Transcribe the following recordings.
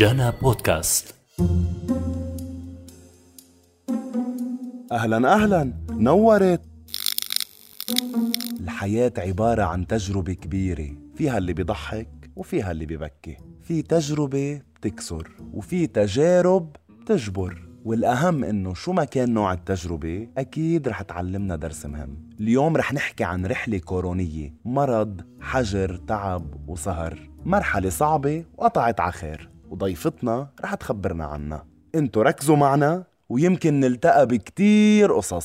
جانا بودكاست. أهلا أهلا. نورت. الحياة عبارة عن تجربة كبيرة. فيها اللي بيضحك وفيها اللي ببكي في تجربة بتكسر وفي تجارب بتجبر. والأهم إنه شو ما كان نوع التجربة أكيد رح تعلمنا درس مهم. اليوم رح نحكي عن رحلة كورونية. مرض حجر تعب وسهر. مرحلة صعبة وقطعت على خير. وضيفتنا رح تخبرنا عنها. انتو ركزوا معنا ويمكن نلتقى بكتير قصص.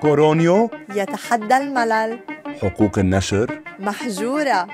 كورونيو. يتحدى الملل. حقوق النشر. محجورة.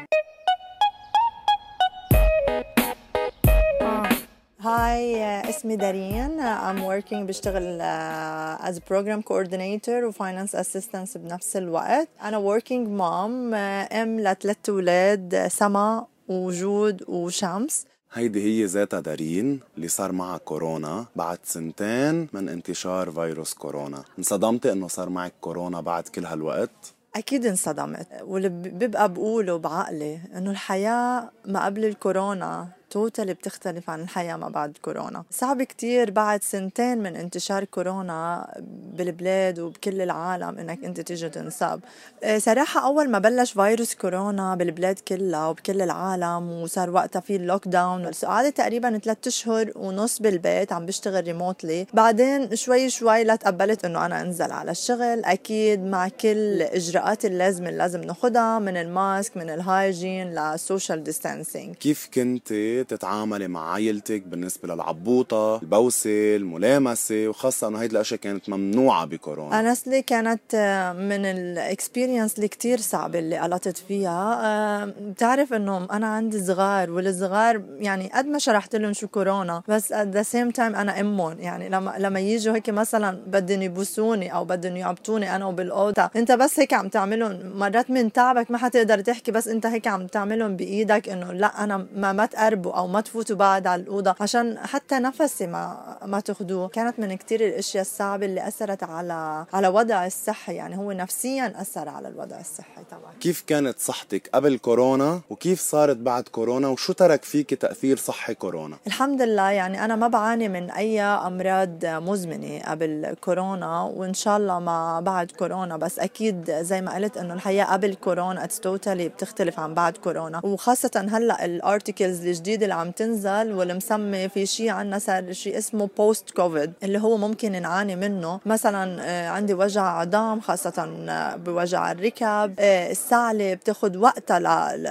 هاي اسمي دارين. I'm working بشتغل uh, as a program coordinator و finance assistant بنفس الوقت. أنا working mom uh, أم لثلاث أولاد سما وجود وشمس هيدي هي ذاتها دارين اللي صار معها كورونا بعد سنتين من انتشار فيروس كورونا. انصدمتي إنه صار معك كورونا بعد كل هالوقت؟ أكيد انصدمت. واللي ببقى بقوله بعقلي إنه الحياة ما قبل الكورونا totally بتختلف عن الحياة ما بعد كورونا. صعب كتير بعد سنتين من انتشار كورونا بالبلاد وبكل العالم إنك أنت تيجي تنصاب. آه، صراحة أول ما بلش فيروس كورونا بالبلاد كلها وبكل العالم وصار وقتها في ال lockdown قعدت تقريبا ثلاثة أشهر ونص بالبيت عم بشتغل remotely بعدين شوي شوي لا تقبلت إنه أنا أنزل على الشغل. أكيد مع كل الاجراءات اللازمة اللي لازم ناخدها من ال mask من ال hygiene لل social distancing كيف كنتي تتعاملي مع عائلتك بالنسبة للعبوطة البوسة الملامسة وخاصة إنه هيدي الأشياء كانت ممنوعة بكورونا. أنا سلي كانت آه، من ال experience اللي كتير صعبة اللي قلطت فيها. آه، بتعرف انه أنا عندي صغار والصغار يعني قد ما شرحت لهم شو كورونا بس at the same time أنا أمهم. يعني لما لما يجوا هيك مثلا بدهم يبوسوني أو بدهم يعبطوني أنا وبالأوضة أنت بس هيك عم تعملهم. مرات من تعبك ما حتقدر تحكي بس أنت هيك عم تعملهم بإيدك إنه لا أنا ما ما تقربوا. أو ما تفوتوا بعد على الأوضة عشان حتى نفسي ما ما تاخذوه كانت من كثير الأشياء الصعبة اللي أثرت على على وضع الصحي. يعني هو نفسيا أثر على الوضع الصحي طبعا. كيف كانت صحتك قبل كورونا؟ وكيف صارت بعد كورونا؟ وشو ترك فيك تأثير صحي كورونا؟ الحمد لله. يعني أنا ما بعاني من أي أمراض مزمنة قبل كورونا وإن شاء الله ما بعد كورونا. بس أكيد زي ما قلت إنه الحياة قبل كورونا it's totally بتختلف عن بعد كورونا. وخاصة هلأ ال articles الجديدة اللي عم تنزل والمسمي في شيء عنا صار شيء اسمه post COVID اللي هو ممكن نعاني منه. مثلا آه، عندي وجع عظام خاصة آه، بوجع الركب. آه، السعلة بتاخد وقتها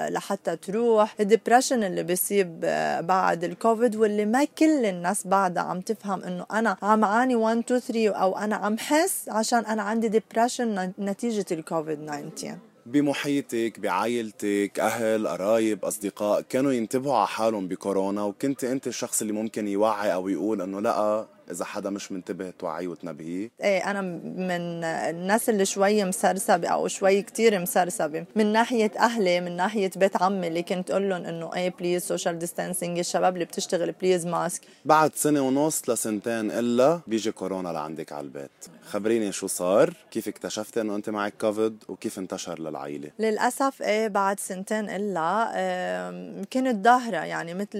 لحتى تروح. ال depression اللي بيصيب بعد الكوفيد واللي ما كل الناس بعدها عم تفهم إنه أنا عم عاني 1 2 3 أو أنا عم حس عشان أنا عندي depression نتيجة الكوفيد 19 بمحيطك بعائلتك أهل قرايب أصدقاء كانوا ينتبهوا على حالهم بكورونا وكنت أنت الشخص اللي ممكن يوعي أو يقول أنه لأ إذا حدا مش منتبه توعيه وتنبهيه. إيه أنا من الناس اللي شوي مسرسبة أو شوي كتير مسرسبة. من ناحية أهلي من ناحية بيت عمي اللي كنت أقول لهم إنه إيه please social distancing الشباب اللي بتشتغل please mask بعد سنة ونص لسنتين إلا بيجي كورونا لعندك على البيت. خبريني شو صار؟ كيف اكتشفتي إنه أنت معك كوفيد وكيف انتشر للعائله للأسف إيه بعد سنتين إلا كنت ظاهرة. يعني مثل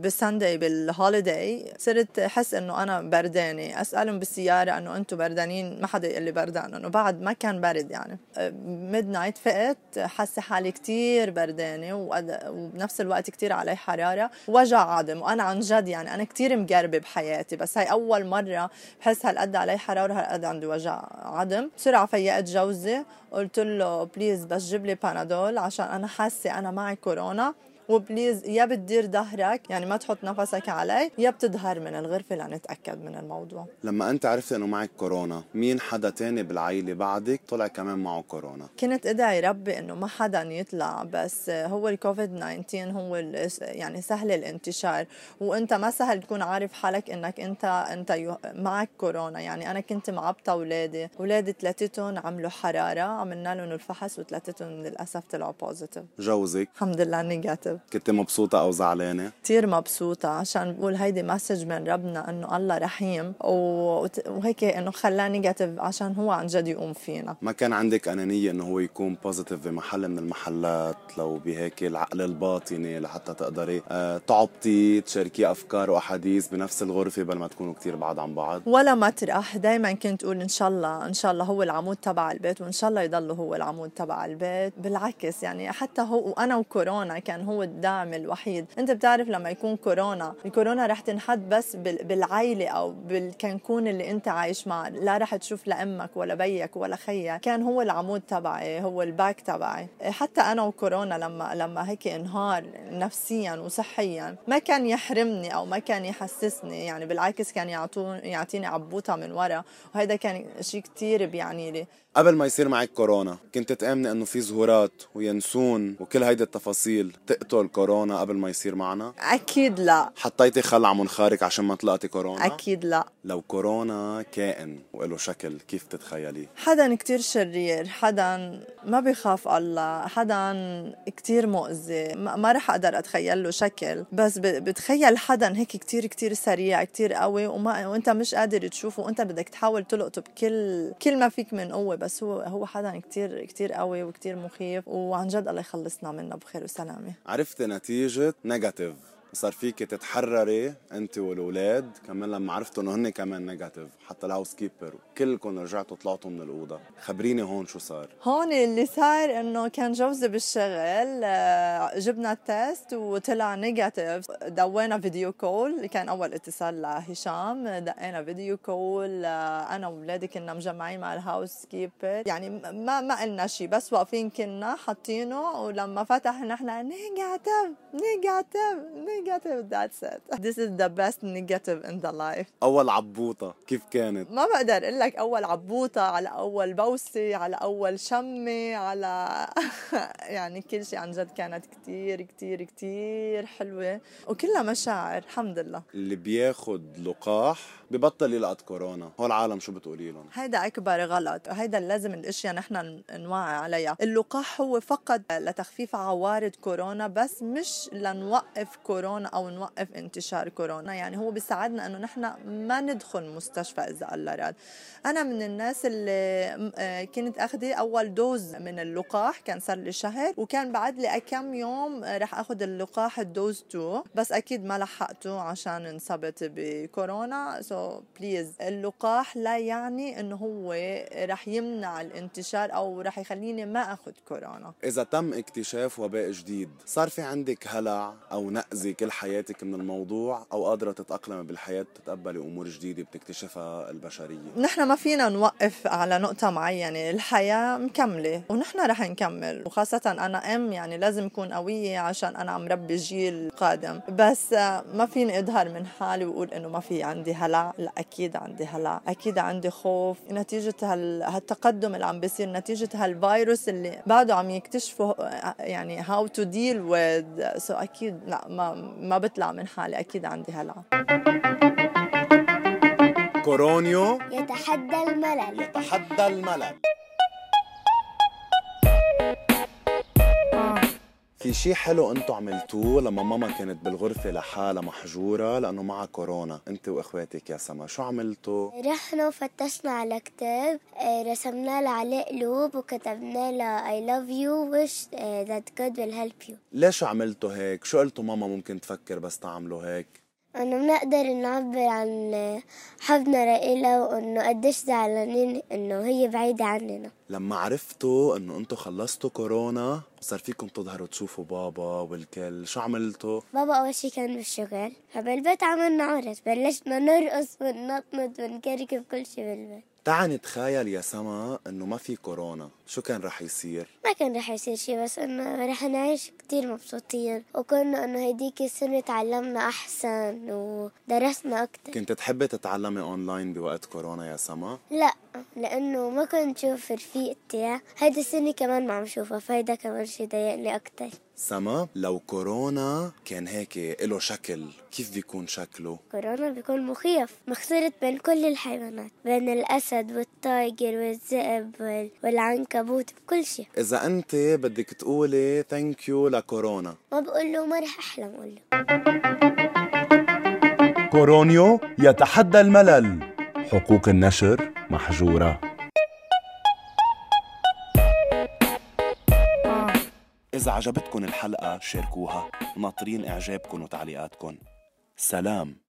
بال Sunday بال holiday صرت أحس إنه أنا بردانه أسألهم بالسيارة إنه أنتم بردانين ما حدا يقول لي بردان. إنه بعد ما كان برد يعني. midnight فقت حاسة حالي كتير بردانة وبنفس الوقت كتير علي حرارة. وجع عظم. وأنا عن جد يعني أنا كتير مقربة بحياتي. بس هاي أول مرة بحس هالقد علي حرارة هالقد عندي وجع عظم. بسرعة فيقت جوزي. قلت له please بس جيب لي بانادول عشان أنا حاسة أنا معي كورونا. و please يا بتدير ظهرك يعني ما تحط نفسك علي يا بتظهر من الغرفة لنتأكد من الموضوع. لما انت عرفت انه معك كورونا مين حدا تاني بالعائلة بعدك طلع كمان معه كورونا؟ كنت ادعي ربي انه ما حدا يطلع بس هو الكوفيد 19 هو يعني سهل الانتشار. وانت ما سهل تكون عارف حالك انك انت انت معك كورونا. يعني أنا كنت معبطه أولادي أولادي ثلاثتهم عملوا حرارة عملنا لهم الفحص وثلاثتهم للأسف طلعوا positive جوزك؟ الحمد لله negative. كنت مبسوطة أو زعلانة؟ كتير مبسوطة عشان بقول هيدي message من ربنا إنه الله رحيم وهيك إنه خلاه negative عشان هو عن جد يقوم فينا ما كان عندك أنانية إنه هو يكون positive بمحل من المحلات لو بهيك العقل الباطني لحتى تقدري آه تعبطي تشاركي أفكار وأحاديث بنفس الغرفة بل ما تكونوا كتير بعاد عن بعض؟ ولا مطرح دايما كنت أقول إن شاء الله إن شاء الله هو العمود تبع البيت وإن شاء الله يضل هو العمود تبع البيت بالعكس يعني حتى هو وأنا وكورونا كان هو الدعم الوحيد. انت بتعرف لما يكون كورونا الكورونا رح تنحد بس بالعائله أو بالكنكون اللي انت عايش معه. لا رح تشوف لامك ولا بيك ولا خيك. كان هو العمود تبعي هو الباك تبعي. حتى أنا وكورونا لما لما هيك انهار نفسيا وصحيا ما كان يحرمني أو ما كان يحسسني. يعني بالعكس كان يعطون يعطيني عبوطة من ورا. وهذا كان شيء كثير بيعني لي. قبل ما يصير معك كورونا كنت تآمني إنه في ظهورات وينسون وكل هيدي التفاصيل تقتل كورونا قبل ما يصير معنا؟ أكيد لا حطيتي خل على منخارك عشان ما تلقطي كورونا؟ أكيد لا لو كورونا كائن وله شكل كيف تتخيليه؟ حدا كتير شرير حدا ما بيخاف الله حدا كتير مؤذي ما رح أقدر أتخيل له شكل بس بتخيل حدا هيك كتير كتير سريع كتير قوي وما وأنت مش قادر تشوفه وأنت بدك تحاول تلقطه بكل كل ما فيك من قوة بس هو هو حدا كتير كتير قوي وكتير مخيف وعن جد الله يخلصنا منه بخير وسلامة. عرفت نتيجة؟ negative صار فيك تتحرري انت والأولاد كمان لما عرفتوا انه هن كمان negative حتى ال housekeeper كلكم رجعتوا طلعتوا من الأوضة. خبريني هون شو صار. هون اللي صار إنه كان جوزي بالشغل آه، جبنا ال test وطلع negative دوينا video call كان أول اتصال لهشام. دقينا video call آه، أنا واولادي كنا مجمعين مع ال housekeeper يعني ما ما قلنا شيء بس واقفين كنا حاطينه. ولما فتح نحن negative negative negative that's it. This is the best negative in the life. أول عبوطة كيف كانت؟ ما بقدر أقول لك أول عبوطة على أول بوسة على أول شمة على يعني كل شيء عن جد كانت كتير كتير كتير حلوة. وكلها مشاعر الحمد لله. اللي بياخد لقاح ببطل يلقط كورونا. هو العالم شو بتقولي لهم؟ هيدا أكبر غلط وهيدا لازم الأشياء نحن نوعي عليها. اللقاح هو فقط لتخفيف عوارض كورونا بس مش لنوقف كورونا. أو نوقف انتشار كورونا. يعني هو بيساعدنا إنه نحن ما ندخل مستشفى إذا الله راد أنا من الناس اللي آه، كنت أخذي أول dose من اللقاح كان صار لي شهر وكان بعد لي كم يوم رح أخذ اللقاح ال dose 2 بس أكيد ما لحقته عشان انصبت بكورونا. so please اللقاح لا يعني إنه هو رح يمنع الانتشار أو رح يخليني ما أخذ كورونا. إذا تم اكتشاف وباء جديد صار في عندك هلع أو نقزه كل حياتك من الموضوع أو قادرة تتاقلمي بالحياة تتقبلي أمور جديدة بتكتشفها البشرية؟ نحن ما فينا نوقف على نقطة معينة الحياة مكملة ونحن رح نكمل. وخاصة أنا أم يعني لازم اكون قوية عشان أنا عم ربي جيل قادم. بس ما فيني أظهر من حالي وأقول إنه ما في عندي هلع. لا أكيد عندي هلا أكيد عندي خوف. نتيجة هال... هالتقدم اللي عم بيصير نتيجة هالفيروس اللي بعده عم يكتشفوا يعني how to deal with so أكيد لا ما ما بطلع من حالي أكيد عندي هلع كورونيو يتحدى الملل. يتحدى الملل. في شيء حلو أنتم عملتوه لما ماما كانت بالغرفة لحالها محجورة لأنه معها كورونا انت واخواتك يا سما شو عملتوا؟ رحنا وفتشنا على كتاب آه، رسمنا له عليه قلوب وكتبنا له I love you wish آه، that God will help you ليش عملتوا هيك؟ شو قلتوا ماما ممكن تفكر بس تعملوا هيك؟ انه بنقدر نعبر عن حبنا لإلها وأنه قديش زعلانين إنه هي بعيدة عننا. لما عرفتوا إنه أنتم خلصتوا كورونا صار فيكم تظهروا تشوفوا بابا والكل. شو عملتوا؟ بابا أول شي كان بالشغل فبالبيت عملنا عرس بلشنا نرقص وننطنط ونكركب كل شي بالبيت. تعي نتخيل يا سما إنه ما في كورونا. شو كان رح يصير؟ ما كان رح يصير شي بس إنه رح نعيش كتير مبسوطين وكنا إنه هيديك السنة تعلمنا أحسن ودرسنا أكتر. كنت تحبي تتعلمي اونلاين بوقت كورونا يا سما؟ لا لأنه ما كنت شوف رفيقتي هيدي السنة كمان ما عم شوفها فهيدا كمان شي ضايقني أكتر. سما لو كورونا كان هيك له شكل كيف بيكون شكله؟ كورونا بيكون مخيف مختلط بين كل الحيوانات بين الأسد وال tiger والذئب وال- والعنكبوت بكل شيء. إذا أنت بدك تقولي thank you لكورونا. ما بقول له ما رح أحلم أقول له. كورونيو يتحدى الملل. حقوق النشر محجورة. إذا عجبتكم الحلقة شاركوها. ناطرين إعجابكم وتعليقاتكم سلام.